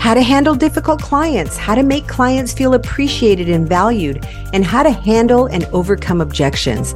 How to handle difficult clients, how to make clients feel appreciated and valued, and how to handle and overcome objections.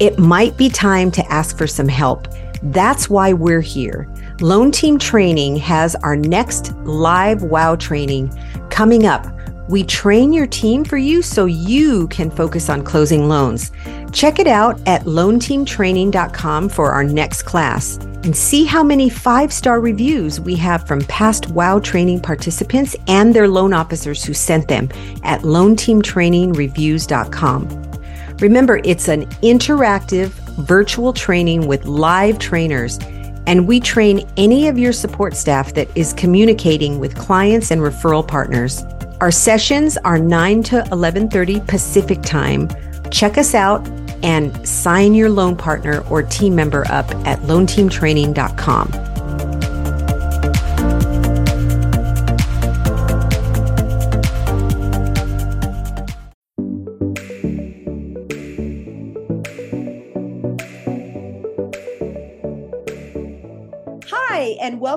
It might be time to ask for some help. That's why we're here. Loan Team Training has our next live WOW training coming up we train your team for you so you can focus on closing loans. Check it out at loanteamtraining.com for our next class and see how many five star reviews we have from past WOW training participants and their loan officers who sent them at loanteamtrainingreviews.com. Remember, it's an interactive virtual training with live trainers and we train any of your support staff that is communicating with clients and referral partners. Our sessions are 9 to 11:30 Pacific Time. Check us out and sign your loan partner or team member up at loanteamtraining.com.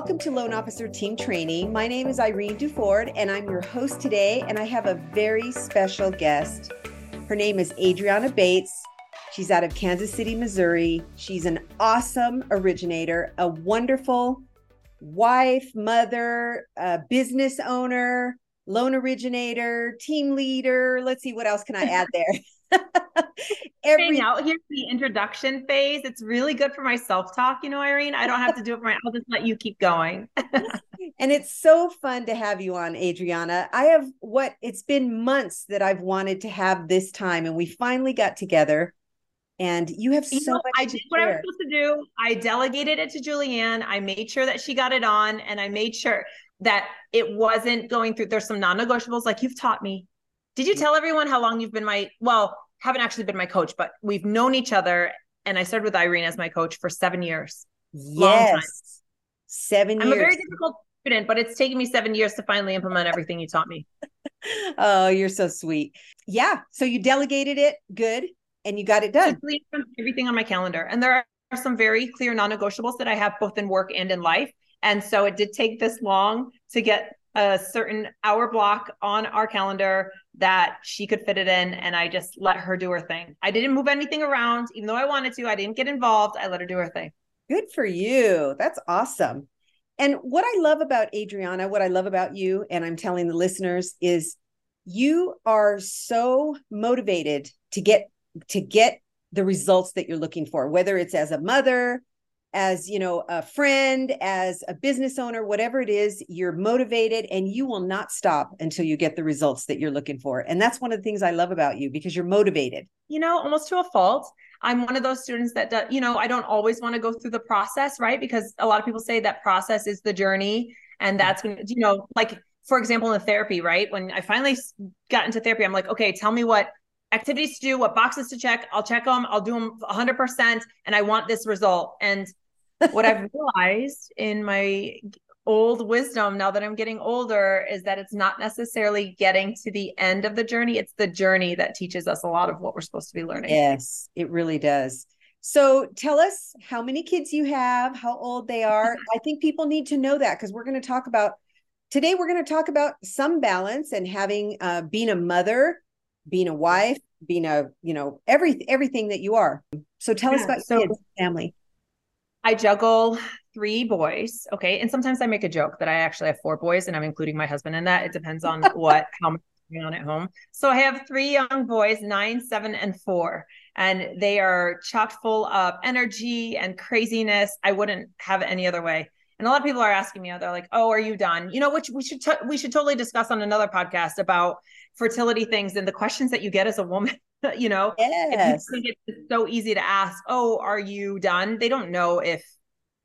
welcome to Loan Officer Team Training. My name is Irene Duford, and I'm your host today. And I have a very special guest. Her name is Adriana Bates. She's out of Kansas City, Missouri. She's an awesome originator, a wonderful wife, mother, business owner, loan originator, team leader. Let's see, what else can I add there? Every out here the introduction phase. It's really good for my self-talk, you know, Irene. I don't have to do it for my I'll just let you keep going. and it's so fun to have you on, Adriana. I have what it's been months that I've wanted to have this time, and we finally got together. And you have you so know, much. I did what I was supposed to do. I delegated it to Julianne. I made sure that she got it on, and I made sure that it wasn't going through. There's some non-negotiables, like you've taught me did you tell everyone how long you've been my well, haven't actually been my coach, but we've known each other and I started with Irene as my coach for 7 years. Yes. 7 I'm years. a very difficult student, but it's taken me 7 years to finally implement everything you taught me. oh, you're so sweet. Yeah, so you delegated it, good, and you got it done. Everything on my calendar. And there are some very clear non-negotiables that I have both in work and in life. And so it did take this long to get a certain hour block on our calendar that she could fit it in and I just let her do her thing. I didn't move anything around even though I wanted to. I didn't get involved. I let her do her thing. Good for you. That's awesome. And what I love about Adriana, what I love about you and I'm telling the listeners is you are so motivated to get to get the results that you're looking for whether it's as a mother as you know a friend as a business owner whatever it is you're motivated and you will not stop until you get the results that you're looking for and that's one of the things i love about you because you're motivated you know almost to a fault i'm one of those students that do, you know i don't always want to go through the process right because a lot of people say that process is the journey and that's when you know like for example in therapy right when i finally got into therapy i'm like okay tell me what activities to do, what boxes to check. I'll check them. I'll do them 100%. And I want this result. And what I've realized in my old wisdom now that I'm getting older is that it's not necessarily getting to the end of the journey. It's the journey that teaches us a lot of what we're supposed to be learning. Yes, it really does. So tell us how many kids you have, how old they are. I think people need to know that because we're going to talk about today, we're going to talk about some balance and having uh, being a mother, being a wife, being a, you know, every everything that you are. So tell yeah, us about so, kids, family. I juggle three boys. Okay. And sometimes I make a joke that I actually have four boys and I'm including my husband in that. It depends on what, how much going on at home. So I have three young boys, nine, seven, and four, and they are chock full of energy and craziness. I wouldn't have it any other way. And a lot of people are asking me, they're like, "Oh, are you done?" You know, which we should t- we should totally discuss on another podcast about fertility things and the questions that you get as a woman. You know, yes. think it's so easy to ask, "Oh, are you done?" They don't know if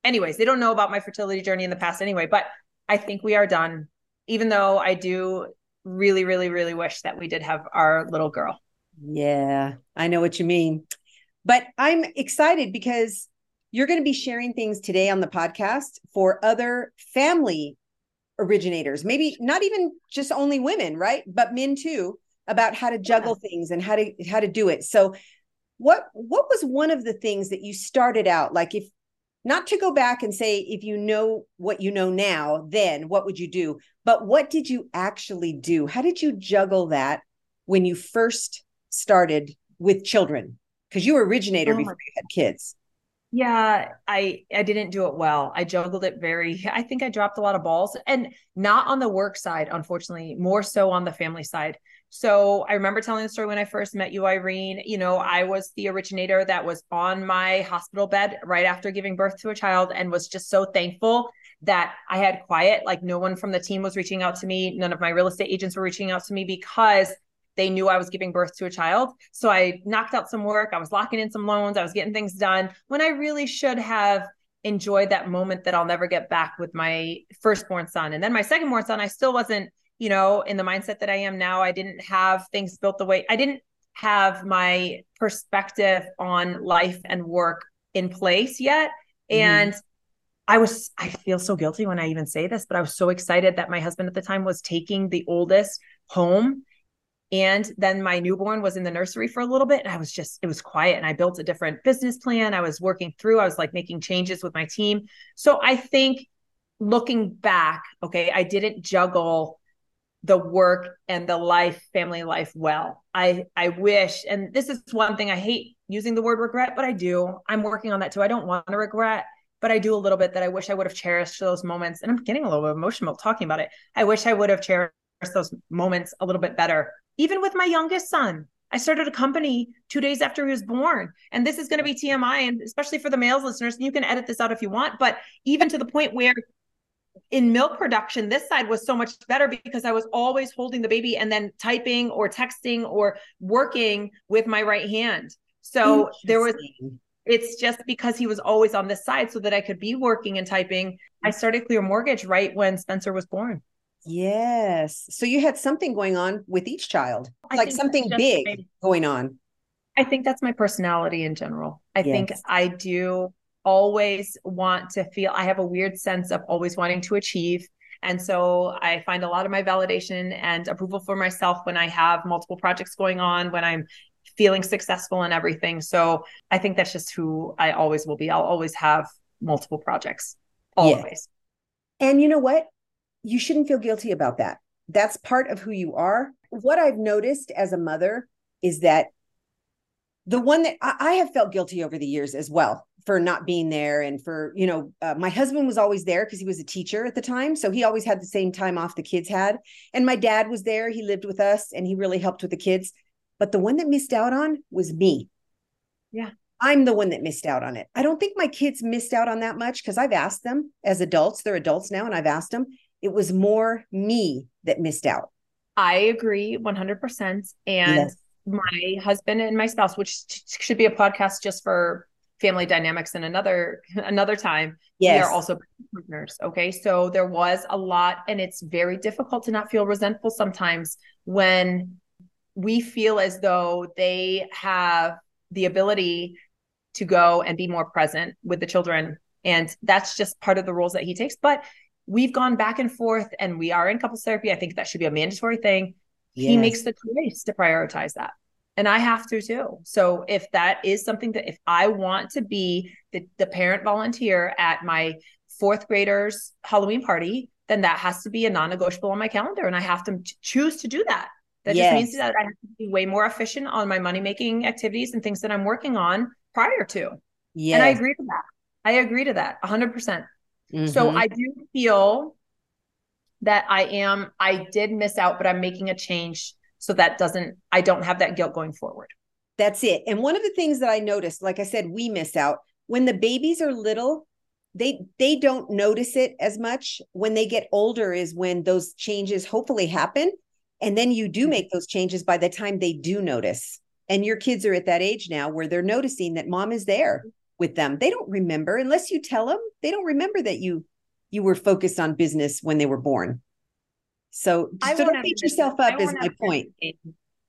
anyways, they don't know about my fertility journey in the past anyway, but I think we are done. Even though I do really, really, really wish that we did have our little girl. Yeah, I know what you mean. But I'm excited because you're going to be sharing things today on the podcast for other family originators, maybe not even just only women, right? But men too, about how to juggle yeah. things and how to how to do it. So what what was one of the things that you started out like if not to go back and say if you know what you know now then what would you do? But what did you actually do? How did you juggle that when you first started with children? Because you were originator oh. before you had kids. Yeah i i didn't do it well. I juggled it very i think i dropped a lot of balls and not on the work side unfortunately more so on the family side so I remember telling the story when I first met you, Irene. You know, I was the originator that was on my hospital bed right after giving birth to a child and was just so thankful that I had quiet. Like no one from the team was reaching out to me. None of my real estate agents were reaching out to me because they knew I was giving birth to a child. So I knocked out some work. I was locking in some loans. I was getting things done when I really should have enjoyed that moment that I'll never get back with my firstborn son. And then my secondborn son, I still wasn't you know, in the mindset that I am now, I didn't have things built the way I didn't have my perspective on life and work in place yet. Mm-hmm. And I was, I feel so guilty when I even say this, but I was so excited that my husband at the time was taking the oldest home. And then my newborn was in the nursery for a little bit. And I was just, it was quiet. And I built a different business plan. I was working through, I was like making changes with my team. So I think looking back, okay, I didn't juggle the work and the life family life well i i wish and this is one thing i hate using the word regret but i do i'm working on that too i don't want to regret but i do a little bit that i wish i would have cherished those moments and i'm getting a little bit emotional talking about it i wish i would have cherished those moments a little bit better even with my youngest son I started a company two days after he was born. And this is going to be TMI, and especially for the males listeners, you can edit this out if you want. But even to the point where in milk production, this side was so much better because I was always holding the baby and then typing or texting or working with my right hand. So there was, it's just because he was always on this side so that I could be working and typing. I started Clear Mortgage right when Spencer was born. Yes. So you had something going on with each child, I like something big my, going on. I think that's my personality in general. I yes. think I do always want to feel I have a weird sense of always wanting to achieve. And so I find a lot of my validation and approval for myself when I have multiple projects going on, when I'm feeling successful and everything. So I think that's just who I always will be. I'll always have multiple projects, always. Yeah. And you know what? You shouldn't feel guilty about that. That's part of who you are. What I've noticed as a mother is that the one that I have felt guilty over the years as well for not being there and for you know uh, my husband was always there because he was a teacher at the time so he always had the same time off the kids had. And my dad was there he lived with us and he really helped with the kids. But the one that missed out on was me. Yeah. I'm the one that missed out on it. I don't think my kids missed out on that much because i've asked them as adults they're adults now and i've asked them. It was more me that missed out. I agree 100% and yes. my husband and my spouse which should be a podcast just for family dynamics in another another time yes. we are also partners okay so there was a lot and it's very difficult to not feel resentful sometimes when we feel as though they have the ability to go and be more present with the children and that's just part of the roles that he takes but we've gone back and forth and we are in couples therapy. I think that should be a mandatory thing. Yes. He makes the choice to prioritize that. And I have to too. So if that is something that if I want to be the, the parent volunteer at my fourth graders Halloween party, then that has to be a non-negotiable on my calendar. And I have to choose to do that. That yes. just means that I have to be way more efficient on my money making activities and things that I'm working on prior to. Yeah. And I agree to that. I agree to that 100%. percent mm hmm So I do feel that I am, I did miss out, but I'm making a change so that doesn't, I don't have that guilt going forward. That's it. And one of the things that I noticed, like I said, we miss out when the babies are little, they they don't notice it as much when they get older is when those changes hopefully happen and then you do mm-hmm. make those changes by the time they do notice. And your kids are at that age now where they're noticing that mom is there with them. They don't remember unless you tell them. They don't remember that you you were focused on business when they were born. So, so don't beat yourself up is my point.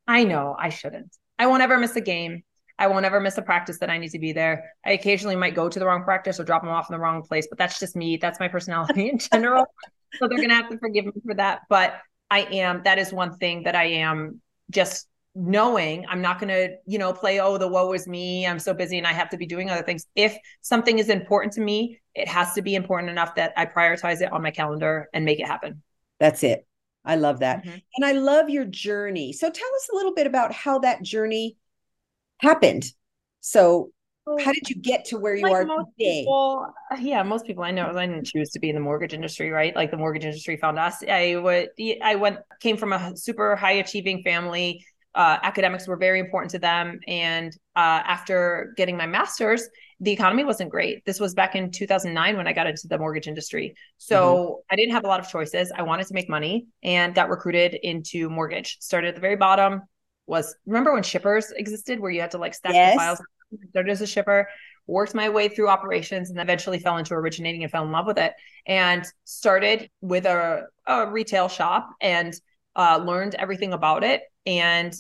I know I shouldn't. I won't ever miss a game. I won't ever miss a practice that I need to be there. I occasionally might go to the wrong practice or drop them off in the wrong place, but that's just me. That's my personality in general. so they're gonna have to forgive me for that. But I am, that is one thing that I am just knowing I'm not going to, you know, play, oh, the woe is me. I'm so busy and I have to be doing other things. If something is important to me, it has to be important enough that I prioritize it on my calendar and make it happen. That's it. I love that. Mm-hmm. And I love your journey. So tell us a little bit about how that journey happened. So how did you get to where you like are today? People, yeah, most people I know I didn't choose to be in the mortgage industry, right? Like the mortgage industry found us. I would I went came from a super high achieving family. Uh, academics were very important to them, and uh, after getting my master's, the economy wasn't great. This was back in 2009 when I got into the mortgage industry. So mm-hmm. I didn't have a lot of choices. I wanted to make money and got recruited into mortgage. Started at the very bottom. Was remember when shippers existed, where you had to like stack yes. the files started as a shipper, worked my way through operations, and eventually fell into originating and fell in love with it. And started with a, a retail shop and uh, learned everything about it. And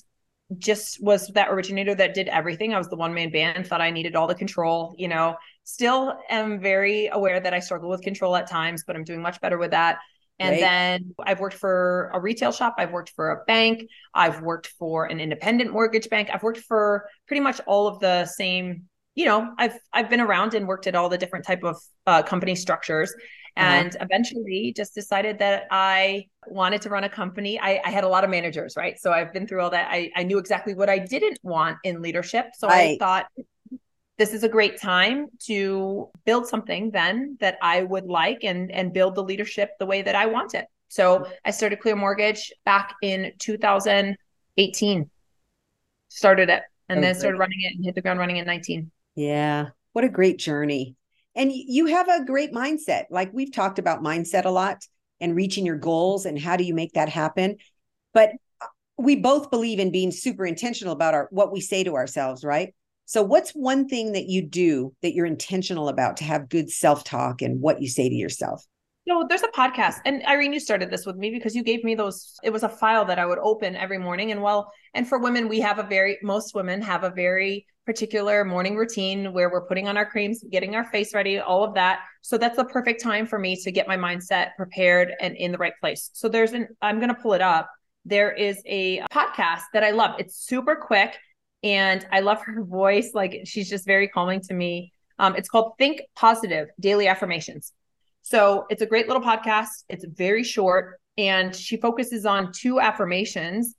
just was that originator that did everything. I was the one man band, thought I needed all the control, you know, still am very aware that I struggle with control at times, but I'm doing much better with that. And right. then I've worked for a retail shop. I've worked for a bank. I've worked for an independent mortgage bank. I've worked for pretty much all of the same, you know, I've, I've been around and worked at all the different type of uh, company structures. And uh-huh. eventually just decided that I wanted to run a company. I, I, had a lot of managers, right? So I've been through all that. I, I knew exactly what I didn't want in leadership. So right. I thought this is a great time to build something then that I would like and and build the leadership the way that I want it. So I started Clear Mortgage back in 2018. Started it and oh, then started running it and hit the ground running in 19. Yeah. What a great journey. And you have a great mindset. Like we've talked about mindset a lot and reaching your goals and how do you make that happen. But uh, we both believe in being super intentional about our what we say to ourselves, right? So, what's one thing that you do that you're intentional about to have good self talk and what you say to yourself? No, there's a podcast. And Irene, you started this with me because you gave me those. It was a file that I would open every morning. And well, and for women, we have a very, most women have a very particular morning routine where we're putting on our creams, getting our face ready, all of that. So that's the perfect time for me to get my mindset prepared and in the right place. So there's an, I'm going to pull it up. There is a podcast that I love. It's super quick and I love her voice. Like she's just very calming to me. Um, it's called Think Positive Daily Affirmations. So it's a great little podcast. It's very short, and she focuses on two affirmations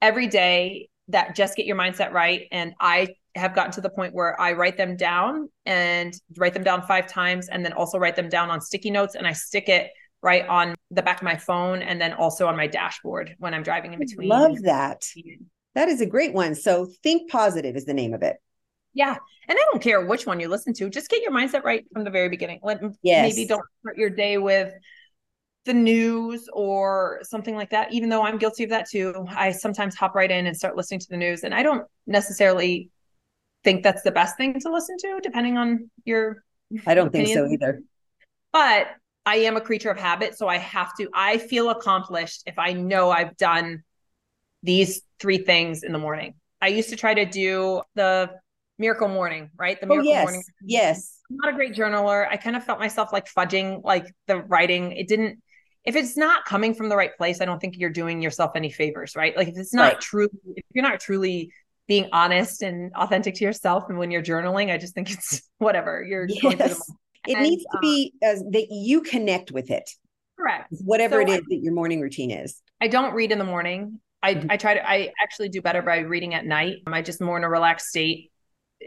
every day that just get your mindset right. And I have gotten to the point where I write them down and write them down five times, and then also write them down on sticky notes, and I stick it right on the back of my phone and then also on my dashboard when I'm driving in between. Love that. That is a great one. So think positive is the name of it. Yeah. And I don't care which one you listen to, just get your mindset right from the very beginning. Let yes. maybe don't start your day with the news or something like that, even though I'm guilty of that too. I sometimes hop right in and start listening to the news. And I don't necessarily think that's the best thing to listen to, depending on your I don't opinion. think so either. But I am a creature of habit. So I have to, I feel accomplished if I know I've done these three things in the morning. I used to try to do the miracle morning, right? The oh, miracle oh, yes. morning. Yes. not a great journaler. I kind of felt myself like fudging like the writing. It didn't if it's not coming from the right place, I don't think you're doing yourself any favors, right? Like if it's not right. true, if you're not truly being honest and authentic to yourself and when you're journaling, I just think it's whatever. You're yes. It and, needs to be uh, that you connect with it. Correct. Whatever so it is I, that your morning routine is. I don't read in the morning. I, mm-hmm. I try to I actually do better by reading at night. I just more in a relaxed state.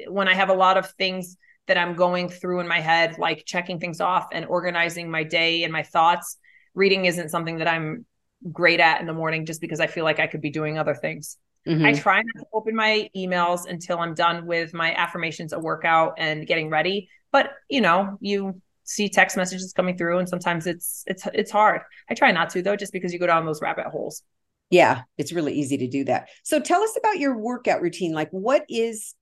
When I have a lot of things that I'm going through in my head, like checking things off and organizing my day and my thoughts, reading isn't something that I'm great at in the morning just because I feel like I could be doing other things. Mm-hmm. I try not to open my emails until I'm done with my affirmations, a workout, and getting ready. But you know, you see text messages coming through, and sometimes it's it's it's hard. I try not to though, just because you go down those rabbit holes. Yeah, it's really easy to do that. So tell us about your workout routine. Like, what is?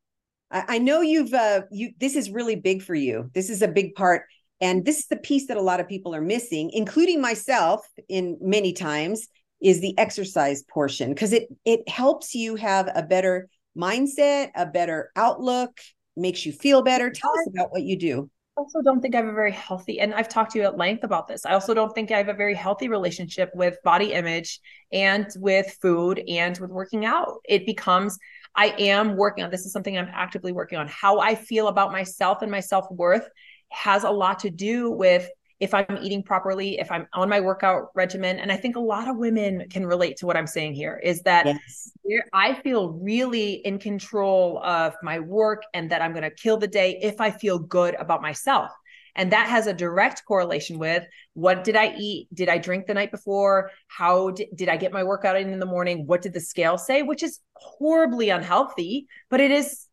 I, I know you've uh you. This is really big for you. This is a big part and this is the piece that a lot of people are missing, including myself in many times, is the exercise portion because it it helps you have a better mindset, a better outlook, makes you feel better. Tell us about what you do. I also don't think I have a very healthy, and I've talked to you at length about this. I also don't think I have a very healthy relationship with body image and with food and with working out. It becomes, I am working on this is something I'm actively working on how I feel about myself and my self worth has a lot to do with if I'm eating properly, if I'm on my workout regimen. And I think a lot of women can relate to what I'm saying here is that yes. I feel really in control of my work and that I'm going to kill the day if I feel good about myself. And that has a direct correlation with what did I eat? Did I drink the night before? How did, did I get my workout in in the morning? What did the scale say? Which is horribly unhealthy, but it is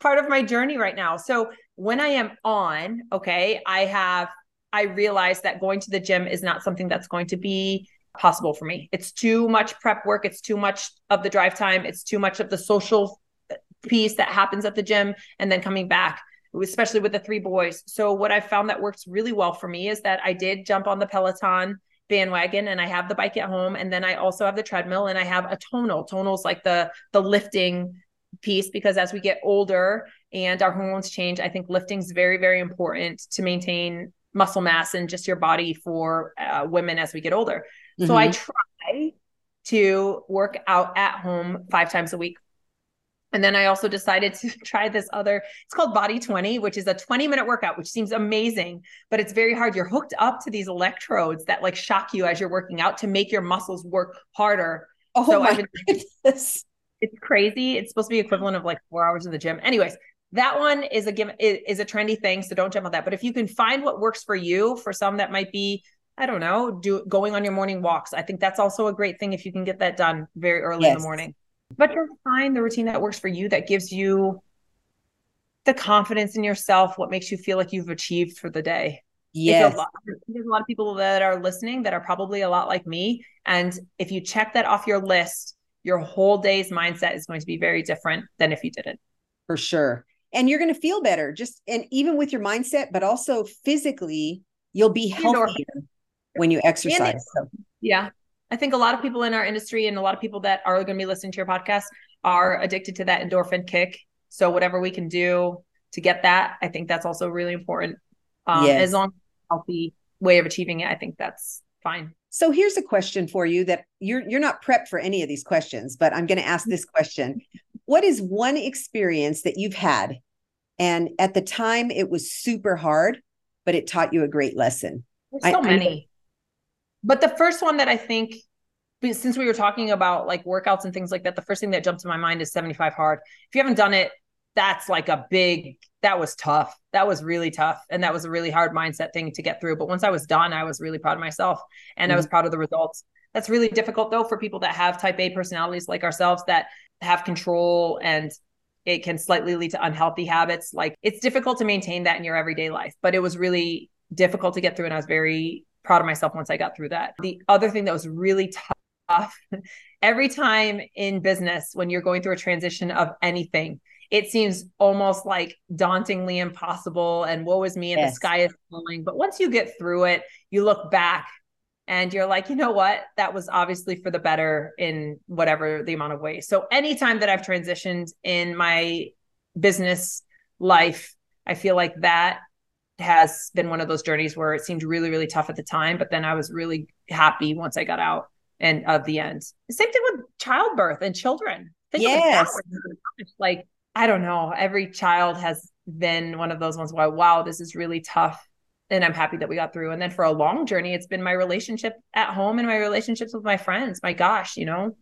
part of my journey right now. So when I am on, okay, I have, I realize that going to the gym is not something that's going to be possible for me. It's too much prep work. It's too much of the drive time. It's too much of the social uh, piece that happens at the gym and then coming back especially with the three boys. So what I found that works really well for me is that I did jump on the Peloton bandwagon and I have the bike at home and then I also have the treadmill and I have a tonal. Tonal's like the the lifting piece because as we get older and our hormones change, I think lifting is very, very important to maintain muscle mass and just your body for uh, women as we get older. Mm-hmm. So I mm-hmm. try to work out at home five times a week. And then I also decided to try this other, it's called Body 20, which is a 20 minute workout, which seems amazing, but it's very hard. You're hooked up to these electrodes that like shock you as you're working out to make your muscles work harder. Oh so my I've been, goodness it's crazy. It's supposed to be equivalent of like four hours in the gym. Anyways, that one is a given is a trendy thing. So don't jump on that. But if you can find what works for you, for some that might be, I don't know, do going on your morning walks. I think that's also a great thing if you can get that done very early yes. in the morning. But just find the routine that works for you that gives you the confidence in yourself, what makes you feel like you've achieved for the day. Yes. A lot, there's a lot of people that are listening that are probably a lot like me. And if you check that off your list, your whole day's mindset is going to be very different than if you didn't. For sure. And you're going to feel better just and even with your mindset, but also physically, you'll be healthier when you exercise. So. Yeah. I think a lot of people in our industry and a lot of people that are going to be listening to your podcast are addicted to that endorphin kick. So whatever we can do to get that, I think that's also really important. Um, yes. As long as a healthy way of achieving it, I think that's fine. So here's a question for you that you're you're not prepped for any of these questions, but I'm going to ask this question. What is one experience that you've had and at the time it was super hard, but it taught you a great lesson? There's so I, many. But the first one that I think since we were talking about like workouts and things like that, the first thing that jumped to my mind is 75 hard. If you haven't done it, that's like a big that was tough that was really tough and that was a really hard mindset thing to get through but once i was done i was really proud of myself and mm-hmm. i was mm-hmm. proud of the results that's really difficult though for people that have type a personalities like ourselves that have control and it can slightly lead to unhealthy habits like it's difficult to maintain that in your everyday life but it was really difficult to get through and i was very proud of myself once i got through that the other thing that was really tough every time in business when you're going through a transition of anything it seems almost like dauntingly impossible and woe is me and yes. the sky is falling. But once you get through it, you look back and you're like, you know what? That was obviously for the better in whatever the amount of ways. So anytime that I've transitioned in my business life, I feel like that has been one of those journeys where it seemed really, really tough at the time, but then I was really happy once I got out and of the end. Same thing with childbirth and children. Think yes. Like, I don't know. Every child has been one of those ones where, wow, this is really tough. And I'm happy that we got through. And then for a long journey, it's been my relationship at home and my relationships with my friends. My gosh, you know,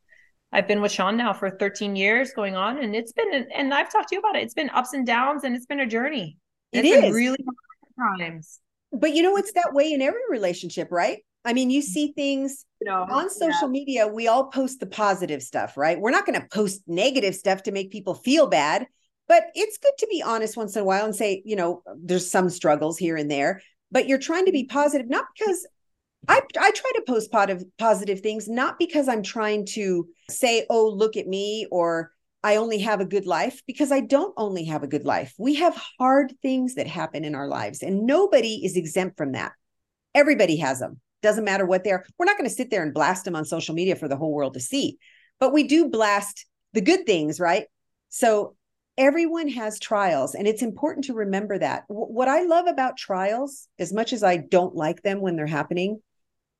I've been with Sean now for 13 years going on, and it's been, and I've talked to you about it. It's been ups and downs, and it's been a journey. It it's is. really times. But you know, it's mm-hmm. that way in every relationship, right? I mean, you see mm-hmm. things you know, on social yeah. media, we all post the positive stuff, right? We're not going to post negative stuff to make people feel bad, but it's good to be honest once in a while and say, you know, there's some struggles here and there, but you're trying to be mm-hmm. positive, not because I, I try to post positive positive things, not because I'm trying to say, oh, look at me, or I only have a good life, because I don't only have a good life. We have hard things that happen in our lives, and nobody is exempt from that. Everybody has them. Doesn't matter what they're. We're not going to sit there and blast them on social media for the whole world to see, but we do blast the good things, right? So everyone has trials and it's important to remember that what i love about trials as much as i don't like them when they're happening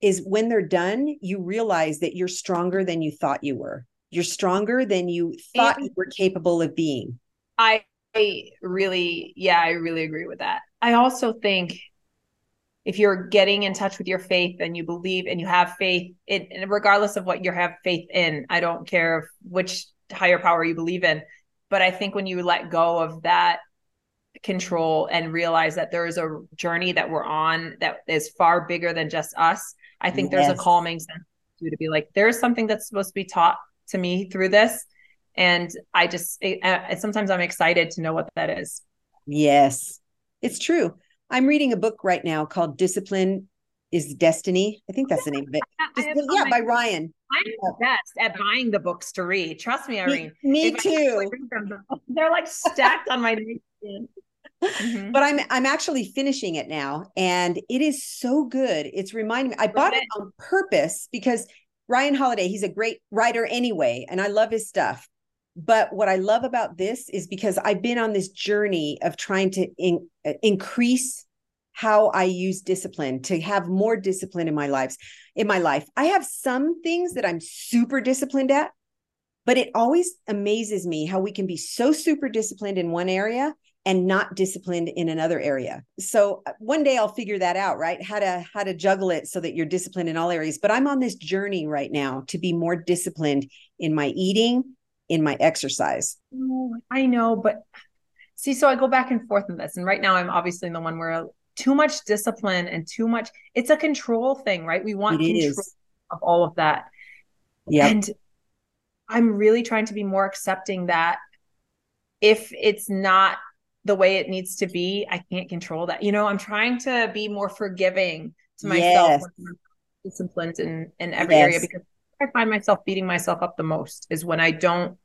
is when they're done, you realize that you're stronger than you thought you were. You're stronger than you thought you were capable of being. I, really, yeah, I really agree with that. I also think if you're getting in touch with your faith and you believe and you have faith, it regardless of what you have faith in, I don't care which higher power you believe in, but I think when you let go of that control and realize that there is a journey that we're on that is far bigger than just us I think yes. there's a calming sense to be like, there's something that's supposed to be taught to me through this. And I just, it, sometimes I'm excited to know what that is. Yes, it's true. I'm reading a book right now called Discipline is Destiny. I think that's the name of it. yeah, by Ryan. I'm the best at buying the books to read. Trust me, Irene. Me, me too. Them, they're like stacked on my nightstand. Mm-hmm. But I'm I'm actually finishing it now and it is so good. It's reminding me I bought it on purpose because Ryan Holiday, he's a great writer anyway and I love his stuff. But what I love about this is because I've been on this journey of trying to in, uh, increase how I use discipline to have more discipline in my lives in my life. I have some things that I'm super disciplined at, but it always amazes me how we can be so super disciplined in one area and not disciplined in another area. So uh, one day I'll figure that out, right? How to how to juggle it so that you're disciplined in all areas. But I'm on this journey right now to be more disciplined in my eating, in my exercise. Oh, I know, but see, so I go back and forth in this. And right now I'm obviously in the one where too much discipline and too much it's a control thing, right? We want it control is. of all of that. Yeah. And I'm really trying to be more accepting that if it's not the way it needs to be, I can't control that. You know, I'm trying to be more forgiving to myself, yes. disciplined in in every yes. area because I find myself beating myself up the most is when I don't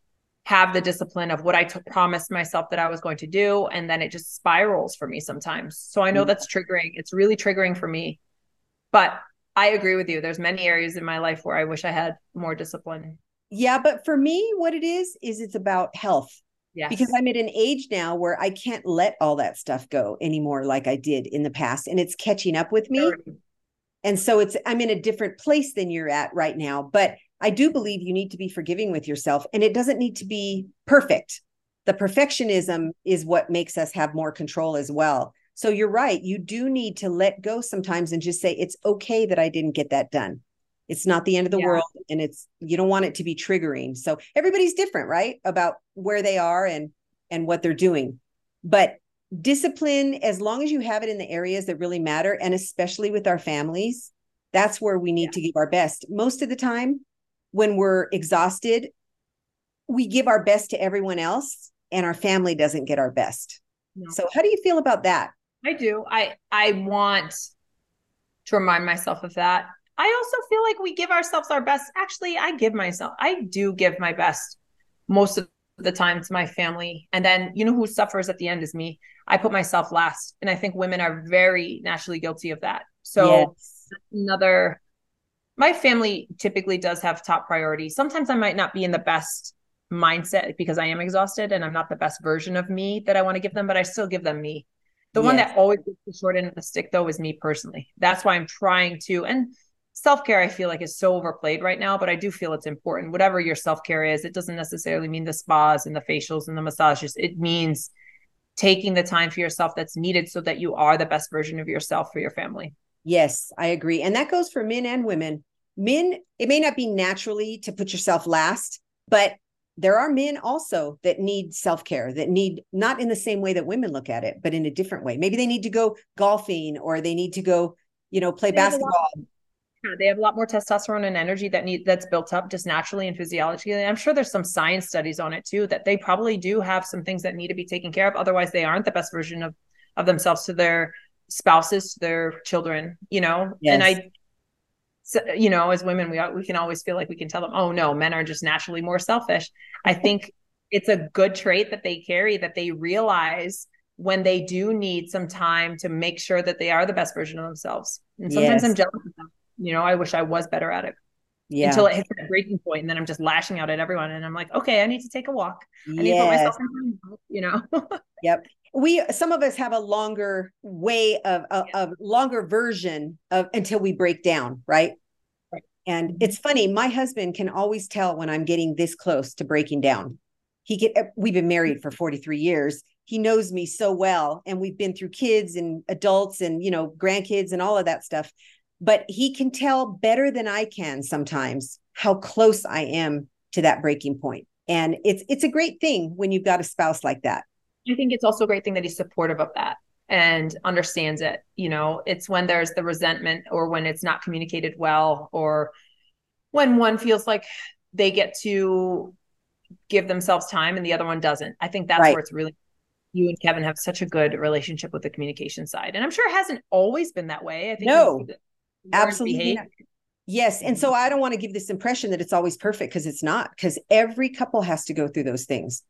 have the discipline of what I t- promised myself that I was going to do, and then it just spirals for me sometimes. So I know mm-hmm. that's triggering. It's really triggering for me, but I agree with you. There's many areas in my life where I wish I had more discipline. Yeah, but for me, what it is is it's about health Yes. Because I'm at an age now where I can't let all that stuff go anymore like I did in the past. And it's catching up with me. And so it's I'm in a different place than you're at right now. But I do believe you need to be forgiving with yourself. And it doesn't need to be perfect. The perfectionism is what makes us have more control as well. So you're right. You do need to let go sometimes and just say, it's okay that I didn't get that done. It's not the end of the yeah. world and it's you don't want it to be triggering. So everybody's different, right? About where they are and and what they're doing. But discipline as long as you have it in the areas that really matter and especially with our families, that's where we need yeah. to give our best. Most of the time when we're exhausted, we give our best to everyone else and our family doesn't get our best. No. So how do you feel about that? I do. I I want to remind myself of that I also feel like we give ourselves our best. Actually, I give myself, I do give my best most of the time to my family. And then, you know, who suffers at the end is me. I put myself last. And I think women are very naturally guilty of that. So, yes. another, my family typically does have top priority. Sometimes I might not be in the best mindset because I am exhausted and I'm not the best version of me that I want to give them, but I still give them me. The yes. one that always gets the short end of the stick though is me personally. That's why I'm trying to and self-care I feel like is so overplayed right now, but I do feel it's important. Whatever your self-care is, it doesn't necessarily mean the spas and the facials and the massages. It means taking the time for yourself that's needed so that you are the best version of yourself for your family. Yes, I agree. And that goes for men and women. Men, it may not be naturally to put yourself last, but there are men also that need self-care that need not in the same way that women look at it but in a different way maybe they need to go golfing or they need to go you know play basketball yeah, they have a lot more testosterone and energy that need that's built up just naturally and physiologically. I'm sure there's some science studies on it too that they probably do have some things that need to be taken care of. Otherwise, they aren't the best version of of themselves to their spouses, to their children. You know, yes. and I so, you know, as women, we we can always feel like we can tell them, oh no, men are just naturally more selfish. I mm-hmm. think it's a good trait that they carry that they realize when they do need some time to make sure that they are the best version of themselves. And sometimes yes. I'm jealous of them. You know, I wish I was better at it. Yeah. Until it hits that breaking point, and then I'm just lashing out at everyone, and I'm like, okay, I need to take a walk. I yes. need to put myself in, you know. yep we some of us have a longer way of a, yeah. a longer version of until we break down right right and mm-hmm. it's funny my husband can always tell when i'm getting this close to breaking down he get uh, we've been married for 43 years he knows me so well and we've been through kids and adults and you know grandkids and all of that stuff but he can tell better than i can sometimes how close i am to that breaking point and it's it's a great thing when you've got a spouse like that I think it's also a great thing that he's supportive of that and understands it. You know, it's when there's the resentment or when it's not communicated well or when one feels like they get to give themselves time and the other one doesn't. I think that's right. where it's really you and Kevin have such a good relationship with the communication side. And I'm sure it hasn't always been that way. I think no, absolutely. Yes. And so I don't want to give this impression that it's always perfect because it's not, because every couple has to go through those things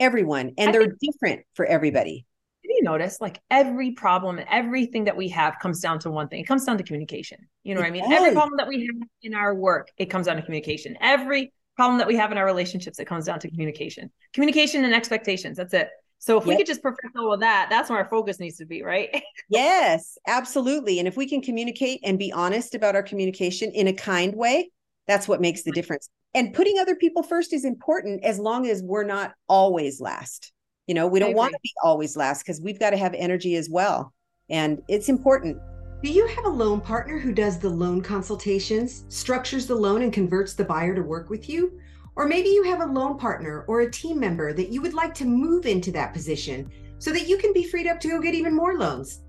everyone and I they're think, different for everybody have you notice like every problem and everything that we have comes down to one thing it comes down to communication you know it what i mean does. every problem that we have in our work it comes down to communication every problem that we have in our relationships it comes down to communication communication and expectations that's it so if yep. we could just perfect all of that that's where our focus needs to be right yes absolutely and if we can communicate and be honest about our communication in a kind way that's what makes the difference. And putting other people first is important as long as we're not always last. You know, we don't want to be always last because we've got to have energy as well. And it's important. Do you have a loan partner who does the loan consultations, structures the loan, and converts the buyer to work with you? Or maybe you have a loan partner or a team member that you would like to move into that position so that you can be freed up to go get even more loans.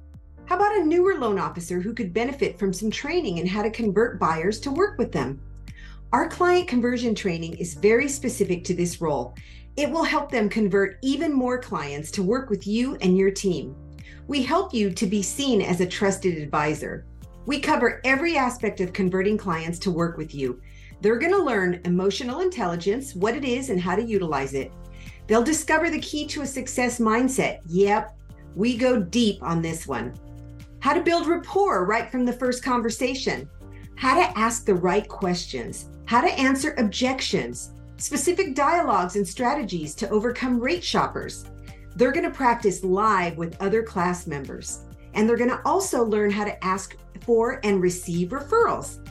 How about a newer loan officer who could benefit from some training in how to convert buyers to work with them? Our client conversion training is very specific to this role. It will help them convert even more clients to work with you and your team. We help you to be seen as a trusted advisor. We cover every aspect of converting clients to work with you. They're going to learn emotional intelligence, what it is, and how to utilize it. They'll discover the key to a success mindset. Yep, we go deep on this one. How to build rapport right from the first conversation. How to ask the right questions how to answer objections, specific dialogues and strategies to overcome rate shoppers. They're going to practice live with other class members, and they're going to also learn how to ask for and receive referrals.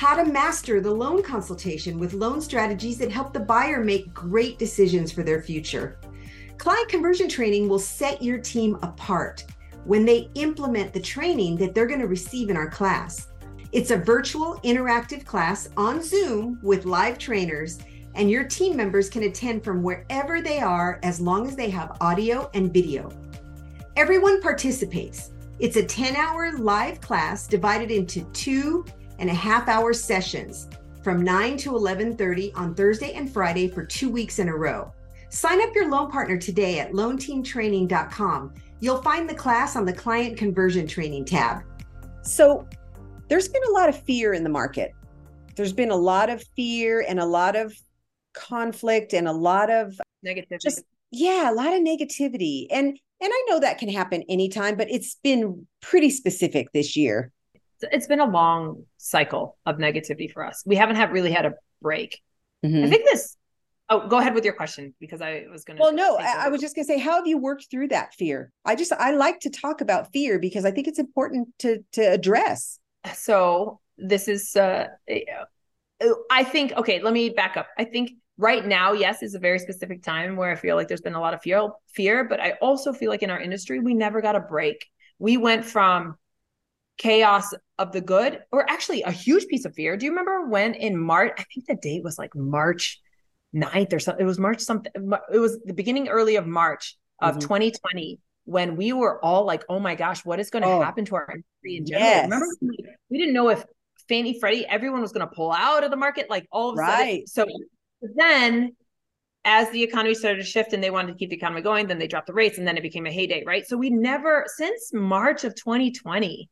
How to master the loan consultation with loan strategies that help the buyer make great decisions for their future. Client conversion training will set your team apart when they implement the training that they're going to receive in our class. It's a virtual interactive class on Zoom with live trainers, and your team members can attend from wherever they are as long as they have audio and video. Everyone participates. It's a 10 hour live class divided into two and a half hour sessions from 9 to 11:30 on Thursday and Friday for 2 weeks in a row. Sign up your loan partner today at loanteamtraining.com. You'll find the class on the client conversion training tab. So, there's been a lot of fear in the market. There's been a lot of fear and a lot of conflict and a lot of negativity. Just, yeah, a lot of negativity. And and I know that can happen anytime, but it's been pretty specific this year. It's been a long cycle of negativity for us. We haven't had really had a break. Mm-hmm. I think this Oh, go ahead with your question because I was going to. Well, no, I, I, was just going to say, how have you worked through that fear? I just, I like to talk about fear because I think it's important to to address. So this is, uh, I think, okay, let me back up. I think right now, yes, is a very specific time where I feel like there's been a lot of fear, fear, but I also feel like in our industry, we never got a break. We went from chaos of the good, or actually a huge piece of fear. Do you remember when in March? I think the date was like March 9th or something. It was March something. It was the beginning early of March of mm-hmm. 2020 when we were all like, "Oh my gosh, what is going to oh, happen to our industry in general?" Yes. Remember, we didn't know if Fannie Freddie, everyone was going to pull out of the market, like all of a right. sudden. So then, as the economy started to shift and they wanted to keep the economy going, then they dropped the rates, and then it became a heyday, right? So we never, since March of 2020,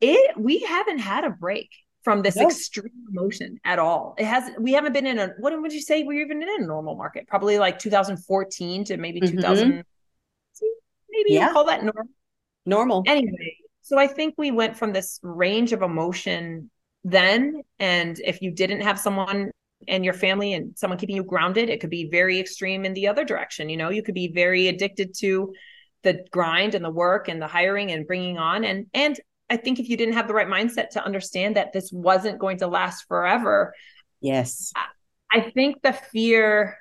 it we haven't had a break from this extreme emotion at all. It has we haven't been in a what would you say we're even in a normal market? Probably like 2014 to maybe mm-hmm. 2000 maybe yeah. call that normal. Normal. Anyway, so I think we went from this range of emotion then and if you didn't have someone and your family and someone keeping you grounded, it could be very extreme in the other direction, you know, you could be very addicted to the grind and the work and the hiring and bringing on and and I think if you didn't have the right mindset to understand that this wasn't going to last forever. Yes. I think the fear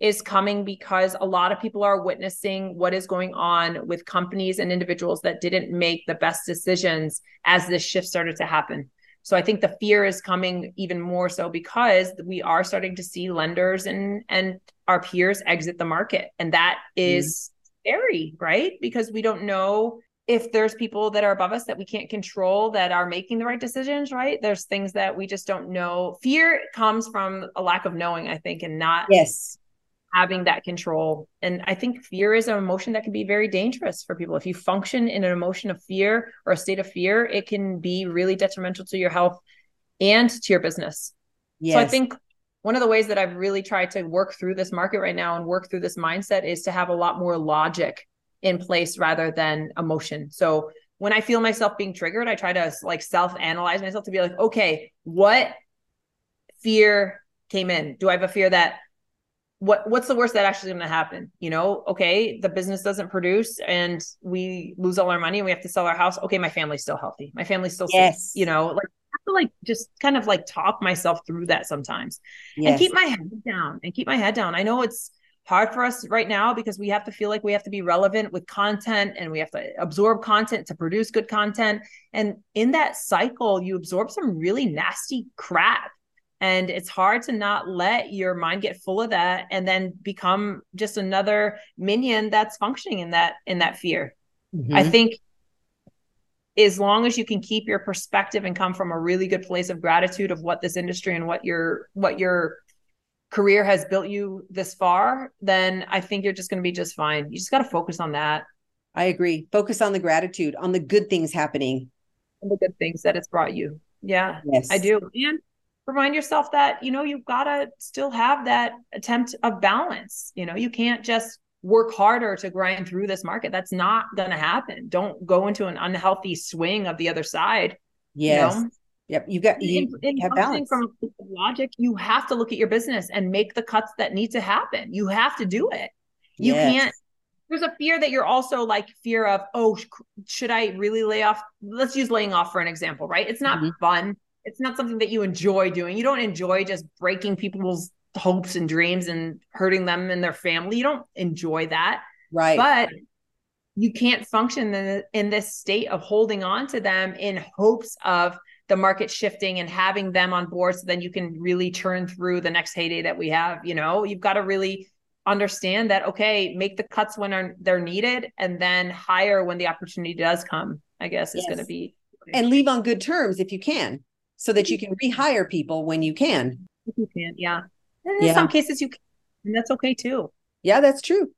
is coming because a lot of people are witnessing what is going on with companies and individuals that didn't make the best decisions as this shift started to happen. So I think the fear is coming even more so because we are starting to see lenders and and our peers exit the market and that is mm. scary, right? Because we don't know if there's people that are above us that we can't control that are making the right decisions, right? There's things that we just don't know. Fear comes from a lack of knowing, I think, and not yes having that control. And I think fear is an emotion that can be very dangerous for people. If you function in an emotion of fear or a state of fear, it can be really detrimental to your health and to your business. Yes. So I think one of the ways that I've really tried to work through this market right now and work through this mindset is to have a lot more logic in place rather than emotion. So when I feel myself being triggered, I try to like self analyze myself to be like, okay, what fear came in? Do I have a fear that what what's the worst that actually going to happen? You know, okay, the business doesn't produce and we lose all our money and we have to sell our house. Okay, my family's still healthy. My family's still yes. safe. You know, like have to like just kind of like talk myself through that sometimes yes. and keep my head down and keep my head down. I know it's hard for us right now because we have to feel like we have to be relevant with content and we have to absorb content to produce good content. And in that cycle, you absorb some really nasty crap. And it's hard to not let your mind get full of that and then become just another minion that's functioning in that in that fear. Mm-hmm. I think as long as you can keep your perspective and come from a really good place of gratitude of what this industry and what your what your career has built you this far, then I think you're just going to be just fine. You just got to focus on that. I agree. Focus on the gratitude, on the good things happening. And the good things that it's brought you. Yeah. Yes. I do. And remind yourself that, you know, you've got to still have that attempt of balance. You know, you can't just work harder to grind through this market. That's not going to happen. Don't go into an unhealthy swing of the other side. Yes. You know? Yep, you got you in, in have balance. From logic, you have to look at your business and make the cuts that need to happen. You have to do it. You yes. can't. There's a fear that you're also like fear of. Oh, should I really lay off? Let's use laying off for an example, right? It's not mm-hmm. fun. It's not something that you enjoy doing. You don't enjoy just breaking people's hopes and dreams and hurting them and their family. You don't enjoy that, right? But you can't function in, in this state of holding on to them in hopes of the market shifting and having them on board so then you can really turn through the next heyday that we have you know? You've got to really understand that okay make the cuts when they're needed and then hire when the opportunity does come i guess is going to be. And leave on good terms if you can so that you mm-hmm. can rehire people when you can. If you can yeah. And in yeah. some cases you can and that's okay too. Yeah that's true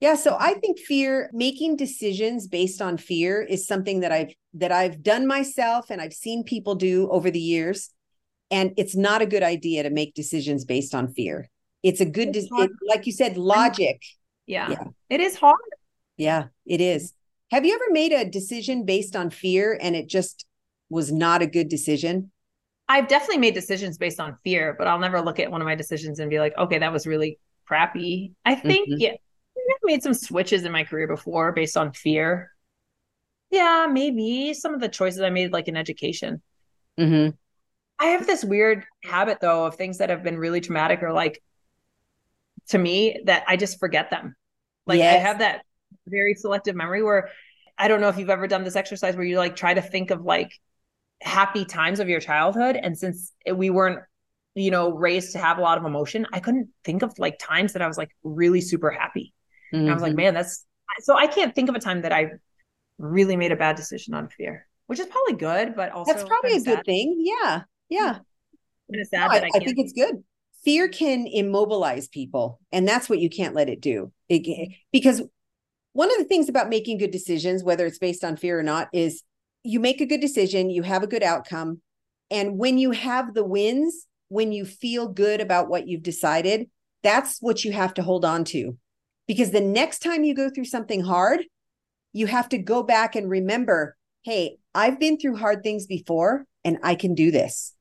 yeah, so I think fear, making decisions based on fear is something that I've that I've done myself and I've seen people do over the years and it's not a good idea to make decisions based on fear. It's a good it's it, like you said logic. Yeah. yeah. It is hard. Yeah, it is. Have you ever made a decision based on fear and it just was not a good decision? I've definitely made decisions based on fear, but I'll never look at one of my decisions and be like, okay, that was really crappy. I think, mm-hmm. yeah, I've made some switches in my career before based on fear. Yeah, maybe some of the choices I made, like in education. Mm-hmm. I have this weird habit, though, of things that have been really traumatic or like to me that I just forget them. Like yes. I have that very selective memory where I don't know if you've ever done this exercise where you like try to think of like happy times of your childhood and since we weren't you know raised to have a lot of emotion i couldn't think of like times that i was like really super happy mm-hmm. i was like mm-hmm. man that's so i can't think of a time that i really made a bad decision on fear which is probably good but also that's probably a sad. good thing yeah yeah it's sad no, I, I, I think it's good fear can immobilize people and that's what you can't let it do it, because one of the things about making good decisions whether it's based on fear or not is you make a good decision, you have a good outcome. And when you have the wins, when you feel good about what you've decided, that's what you have to hold on to. Because the next time you go through something hard, you have to go back and remember hey, I've been through hard things before and I can do this.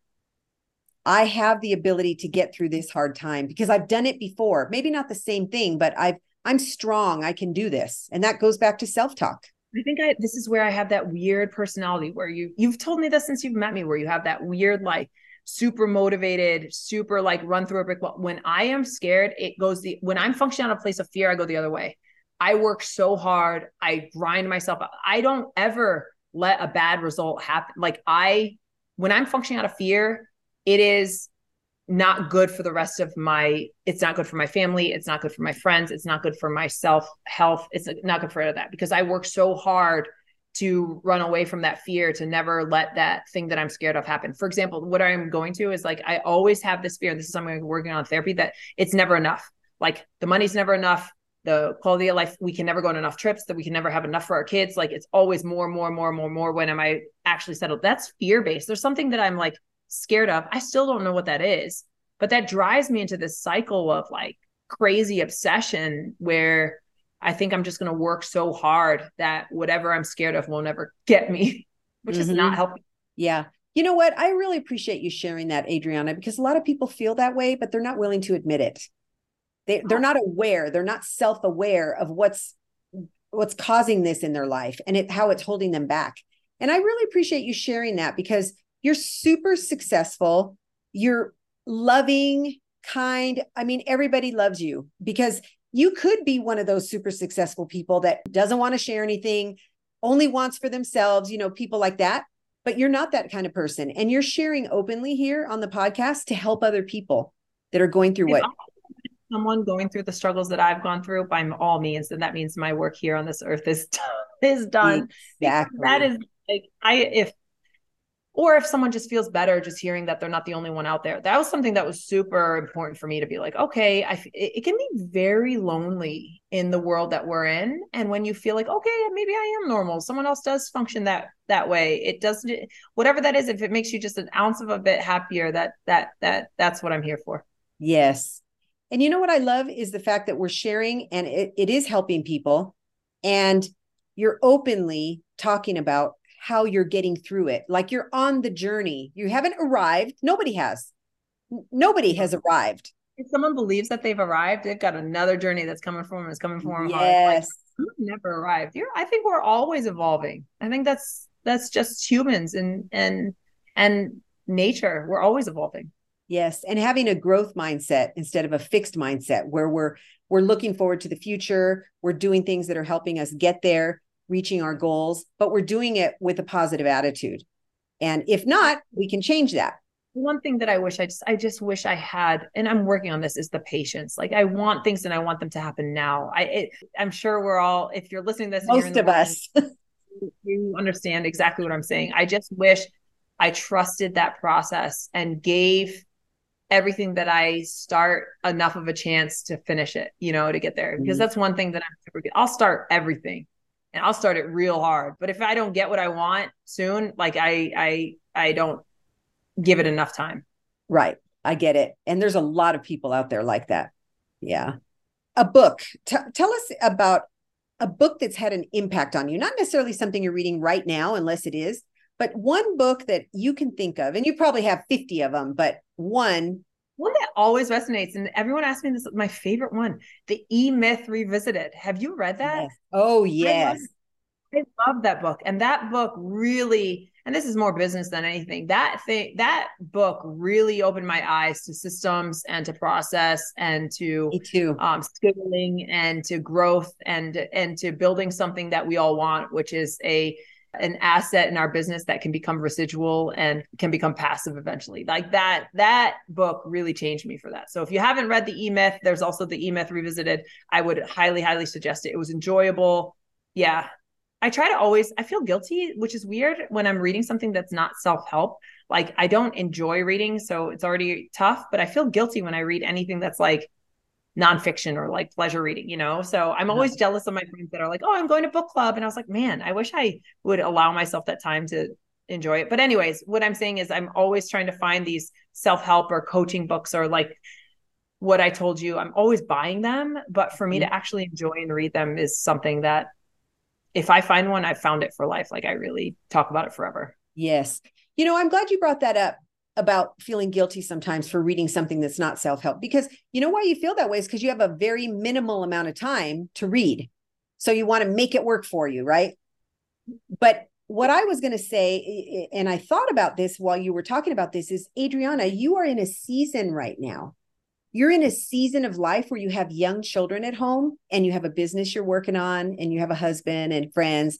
I have the ability to get through this hard time because I've done it before. Maybe not the same thing, but I've I'm strong. I can do this. And that goes back to self-talk. I think I this is where I have that weird personality where you you've told me this since you've met me where you have that weird like super motivated, super like run through a brick wall. When I am scared, it goes the when I'm functioning on a place of fear, I go the other way. I work so hard, I grind myself up. I don't ever let a bad result happen. Like I when I'm functioning out of fear, it is not good for the rest of my it's not good for my family it's not good for my friends it's not good for my self health it's not good for that because i work so hard to run away from that fear to never let that thing that i'm scared of happen. For example what i'm going to is like i always have this fear this is something i'm working on therapy that it's never enough. Like the money's never enough. The quality of life we can never go on enough trips that we can never have enough for our kids. Like it's always more more more more more when am i actually settled? That's fear based there's something that i'm like scared of. I still don't know what that is, but that drives me into this cycle of like crazy obsession where I think I'm just going to work so hard that whatever I'm scared of will never get me, which mm-hmm. is not mm-hmm. helping. Yeah. You know what? I really appreciate you sharing that, Adriana, because a lot of people feel that way, but they're not willing to admit it. They, they're not aware. They're not self-aware of what's what's causing this in their life and it how it's holding them back. And I really appreciate you sharing that because you're super successful. You're loving, kind. I mean, everybody loves you because you could be one of those super successful people that doesn't want to share anything, only wants for themselves, you know, people like that. But you're not that kind of person. And you're sharing openly here on the podcast to help other people that are going through what someone going through the struggles that I've gone through by all means, and that means my work here on this earth is is done. Exactly. That is like I if or if someone just feels better just hearing that they're not the only one out there. That was something that was super important for me to be like okay I, it, it can be very lonely in the world that we're in. And when you feel like okay maybe i am normal. Someone else does function that that way. It doesn't whatever that is if it makes you just an ounce of a bit happier that that that that's what i'm here for. Yes. And you know what i love is the fact that we're sharing and it, it is helping people. And you're openly talking about how you're getting through it. Like you're on the journey. You haven't arrived. Nobody has. Nobody has arrived. If someone believes that they've arrived, they've got another journey that's coming for them. It's coming for them. Yes. Like, never arrived. You're, I think we're always evolving. I think that's that's just humans and and and nature. We're always evolving. Yes, and having a growth mindset instead of a fixed mindset where we're we're looking forward to the future, we're doing things that are helping us get there reaching our goals, but we're doing it with a positive attitude. And if not, we can change that. One thing that I wish I just I just wish I had, and I'm working on this, is the patience. Like I want things and I want them to happen now. I it, I'm sure we're all, if you're listening to this, most of us, you understand exactly what I'm saying. I just wish I trusted that process and gave everything that I start enough of a chance to finish it, you know, to get there. Because mm-hmm. that's one thing that I'm super good. I'll start everything and I'll start it real hard. But if I don't get what I want soon, like I I I don't give it enough time. Right. I get it. And there's a lot of people out there like that. Yeah. A book. T- tell us about a book that's had an impact on you. Not necessarily something you're reading right now unless it is, But one book that you can think of, and you probably have 50 of them, but one one that always resonates, and everyone asks me this my favorite one, the E Myth Revisited. Have you read that? Yes. Oh, yes. I love, I love that book. And that book really, and this is more business than anything, that thing, that book really opened my eyes to systems and to process and to Me too. um scaling and to growth and and to building something that we all want, which is a an asset in our business that can become residual and can become passive eventually. Like that, that book really changed me for that. So if you haven't read the E Myth, there's also the E Myth Revisited. I would highly, highly suggest it. It was enjoyable. Yeah. I try to always, I feel guilty, which is weird when I'm reading something that's not self help. Like I don't enjoy reading, so it's already tough, but I feel guilty when I read anything that's like nonfiction or like pleasure reading, you know? So I'm always yeah. jealous of my friends that are like, oh, I'm going to book club. And I was like, man, I wish I would allow myself that time to enjoy it. But, anyways, what I'm saying is I'm always trying to find these self help or coaching books or like what I told you. I'm always buying them. But for me mm-hmm. to actually enjoy and read them is something that if I find one, I've found it for life. Like I really talk about it forever. Yes. You know, I'm glad you brought that up about feeling guilty sometimes for reading something that's not self-help. Because you know why you feel that way is because you have a very minimal amount of time to read. So you want to make it work for you right? But what i was going to say and i thought about this while you were talking about this is adriana you are in a season right now. You're in a season of life where you have young children at home and you have a business you're working on and you have a husband and friends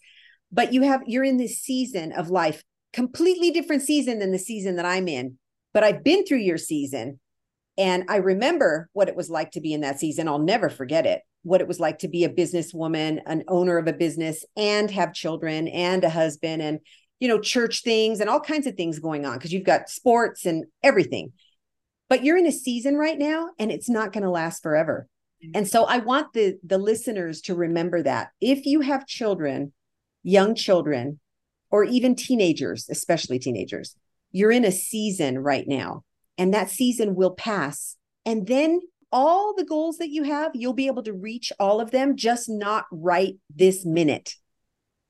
but you have you're in this season of life completely different season than the season that I'm in, but I've been through your season and I remember what it was like to be in that season. I'll never forget it. What it was like to be a businesswoman, an owner of a business, and have children and a husband, and you know, church things and all kinds of things going on because you've got sports and everything. But you're in a season right now, and it's not going to last forever. Mm-hmm. And so I want the the listeners to remember that if you have children, young children, or even teenagers, especially teenagers. You're in a season right now, and that season will pass. And then all the goals that you have, you'll be able to reach all of them, just not right this minute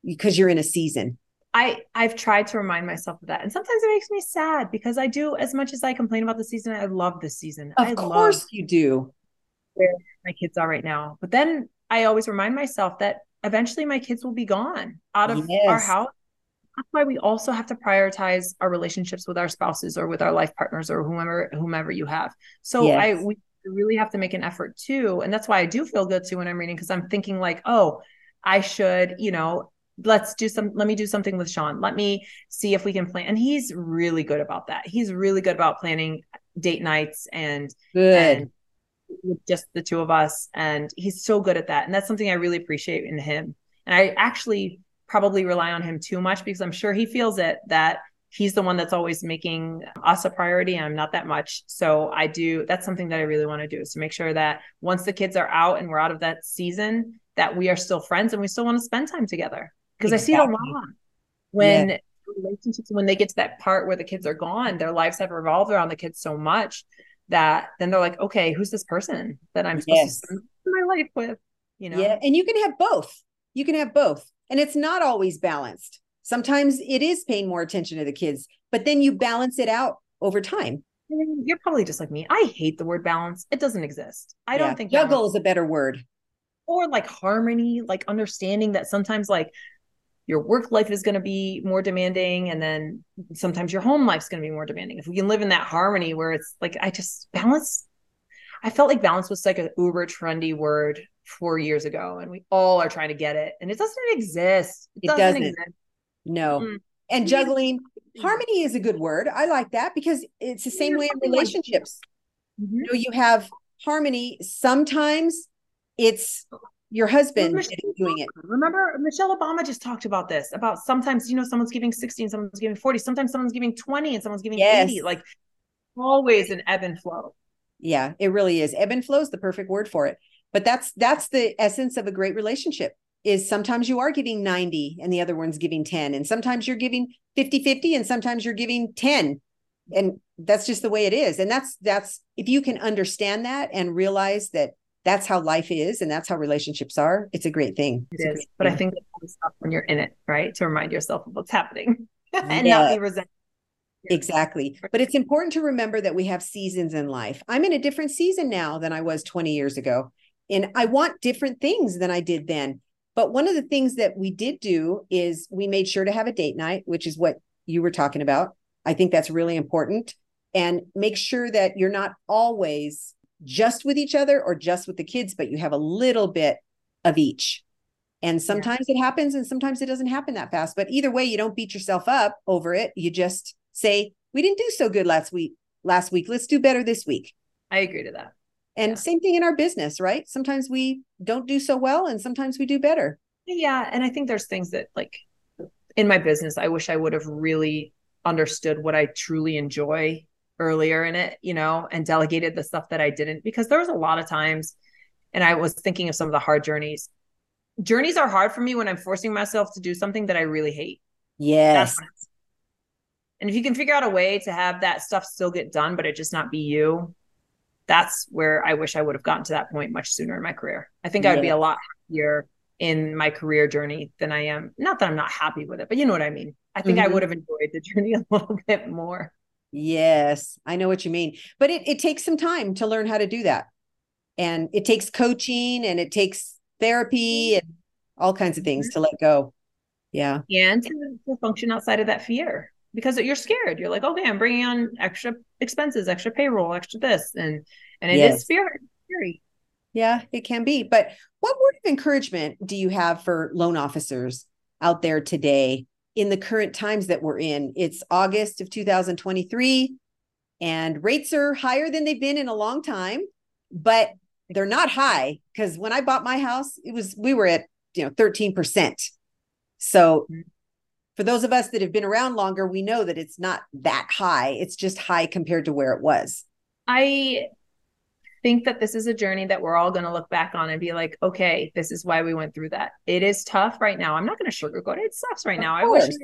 because you're in a season. I I've tried to remind myself of that, and sometimes it makes me sad because I do as much as I complain about the season. I love this season. Of I course, you do. Where my kids are right now, but then I always remind myself that eventually my kids will be gone out of yes. our house that's why we also have to prioritize our relationships with our spouses or with our life partners or whomever whomever you have. So yes. I we really have to make an effort too. And that's why I do feel good too when I'm reading because I'm thinking like, oh, I should, you know, let's do some let me do something with Sean. Let me see if we can plan. And he's really good about that. He's really good about planning date nights and good. And with just the two of us. And he's so good at that. And that's something I really appreciate in him. And I actually probably rely on him too much because I'm sure he feels it that he's the one that's always making us a priority and I'm not that much. So I do that's something that I really want to do is to make sure that once the kids are out and we're out of that season that we are still friends and we still want to spend time together. Because exactly. I see it a lot when yeah. relationships when they get to that part where the kids are gone, their lives have revolved around the kids so much that then they're like, okay, who's this person that I'm supposed yes. to spend my life with? You know? Yeah. And you can have both. You can have both and it's not always balanced. Sometimes it is paying more attention to the kids, but then you balance it out over time. You're probably just like me. I hate the word balance. It doesn't exist. I yeah. don't think juggle balance- is a better word. Or like harmony, like understanding that sometimes like your work life is going to be more demanding and then sometimes your home life is going to be more demanding if we can live in that harmony where it's like i just balance i felt like balance was like an uber trendy word four years ago and we all are trying to get it and it doesn't exist it, it doesn't, doesn't, exist no mm-hmm. and juggling harmony is a good word i like that because it's the same way in relationships mm-hmm. you know you have harmony sometimes it's your husband doing it. Remember, Michelle Obama just talked about this about sometimes, you know, someone's giving 60 and someone's giving 40. Sometimes someone's giving 20 and someone's giving yes. 80. Like always an ebb and flow. Yeah, it really is. Ebb and flow is the perfect word for it but that's that's the essence of a great relationship is sometimes you are giving 90 and the other one's giving 10 and sometimes you're giving 50 50 and sometimes you're giving 10 and that's just the way it is and that's that's if you can understand that and realize that that's how life is and that's how relationships are it's a great thing it is, but thing. i think it's when you're in it right to remind yourself of what's happening and yeah. not be resentful. Exactly. But it's important to remember that we have seasons in life. I'm in a different season now than I was 20 years ago. And I want different things than I did then. But one of the things that we did do is we made sure to have a date night, which is what you were talking about. I think that's really important. And make sure that you're not always just with each other or just with the kids, but you have a little bit of each. And sometimes yeah. it happens and sometimes it doesn't happen that fast. But either way, you don't beat yourself up over it. You just say, we didn't do so good last week. Last week, let's do better this week. I agree to that. And yeah. same thing in our business, right? Sometimes we don't do so well and sometimes we do better. Yeah. And I think there's things that, like in my business, I wish I would have really understood what I truly enjoy earlier in it, you know, and delegated the stuff that I didn't because there was a lot of times and I was thinking of some of the hard journeys. Journeys are hard for me when I'm forcing myself to do something that I really hate. Yes. And if you can figure out a way to have that stuff still get done, but it just not be you, that's where I wish I would have gotten to that point much sooner in my career. I think I would be a lot happier in my career journey than I am. Not that I'm not happy with it, but you know what I mean. I think mm-hmm. I would have enjoyed the journey a little bit more. Yes, I know what you mean. But it, it takes some time to learn how to do that. And it takes coaching and it takes therapy and all kinds of things mm-hmm. to let go. Yeah. And to, to function outside of that fear because you're scared. You're like, okay, I'm bringing on extra expenses, extra payroll, extra this, and and it yes. is scary. Yeah, it can be. But what word of encouragement do you have for loan officers out there today in the current times that we're in? It's August of 2023, and rates are higher than they've been in a long time, but they're not high because when I bought my house, it was we were at you know 13%. So mm-hmm for those of us that have been around longer, we know that it's not that high. It's just high compared to where it was. I think that this is a journey that we're all going to look back on and be like, okay, this is why we went through that. It is tough right now. I'm not going to sugarcoat it. It sucks right of now. Course. I wish.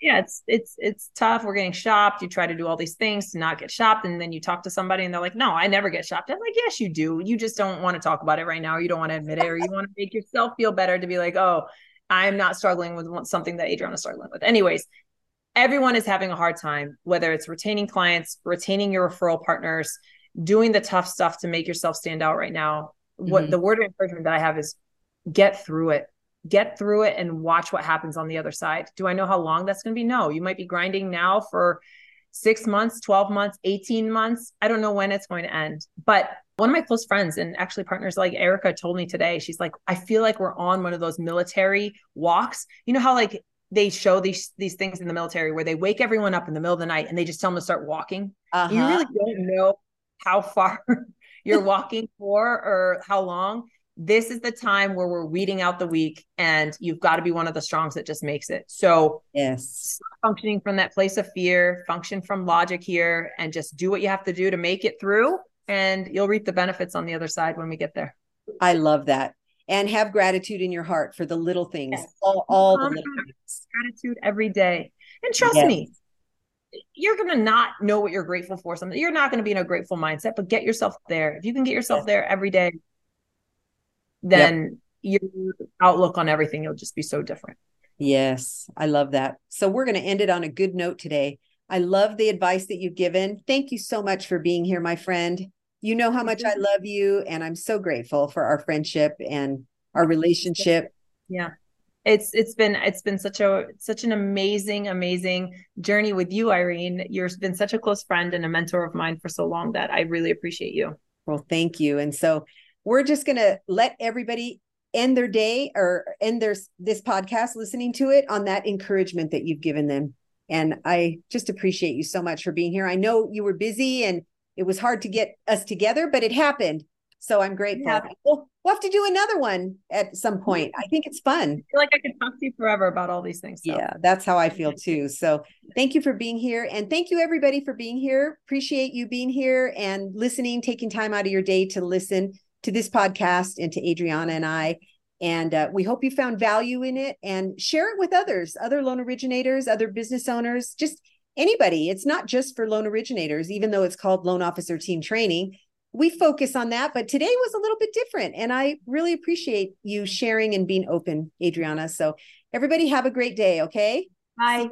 Yeah, it's it's it's tough. We're getting shopped. You try to do all these things to not get shopped, and then you talk to somebody, and they're like, "No, I never get shopped." I'm like, "Yes, you do. You just don't want to talk about it right now. You don't want to admit it, or you want to make yourself feel better to be like, oh, I'm not struggling with something that Adriana is struggling with. Anyways, everyone is having a hard time, whether it's retaining clients, retaining your referral partners, doing the tough stuff to make yourself stand out right now. Mm-hmm. What the word of encouragement that I have is get through it. Get through it and watch what happens on the other side. Do I know how long that's going to be? No. You might be grinding now for six months, 12 months, 18 months. I don't know when it's going to end, but one of my close friends and actually partners like Erica told me today, she's like, I feel like we're on one of those military walks. You know how like they show these these things in the military where they wake everyone up in the middle of the night and they just tell them to start walking. Uh-huh. You really don't know how far you're walking for or how long. This is the time where we're weeding out the weak, and you've got to be one of the strongs that just makes it. So, yes, functioning from that place of fear, function from logic here, and just do what you have to do to make it through and you'll reap the benefits on the other side when we get there. I love that. And have gratitude in your heart for the little things, yes. all, all the little things. Gratitude every day. And trust yes. me, you're going to not know what you're grateful for. Something you're not going to be in a grateful mindset, but get yourself there. If you can get yourself yes. there every day, then yep. your outlook on everything will just be so different. Yes, I love that. So we're going to end it on a good note today. I love the advice that you've given. Thank you so much for being here, my friend. You know how much I mm-hmm. love you, and I'm so grateful for our friendship and our relationship. Yeah. It's it's been it's been such a such an amazing amazing journey with you Irene. You've been such a close friend and a mentor of mine for so long that I really appreciate you. Well, thank you. And so we're just going to let everybody end their day or end their this podcast listening to it on that encouragement that you've given them. And I just appreciate you so much for being here. I know you were busy and it was hard to get us together, but it happened. So I'm grateful. Yeah. We'll, we'll have to do another one at some point. I think it's fun. I feel like I could talk to you forever about all these things. So. Yeah, that's how I feel too. So thank you for being here. And thank you, everybody, for being here. Appreciate you being here and listening, taking time out of your day to listen to this podcast and to Adriana and I. And uh, we hope you found value in it and share it with others, other loan originators, other business owners, just anybody. It's not just for loan originators, even though it's called loan officer team training. We focus on that, but today was a little bit different. And I really appreciate you sharing and being open, Adriana. So, everybody have a great day. Okay. Bye.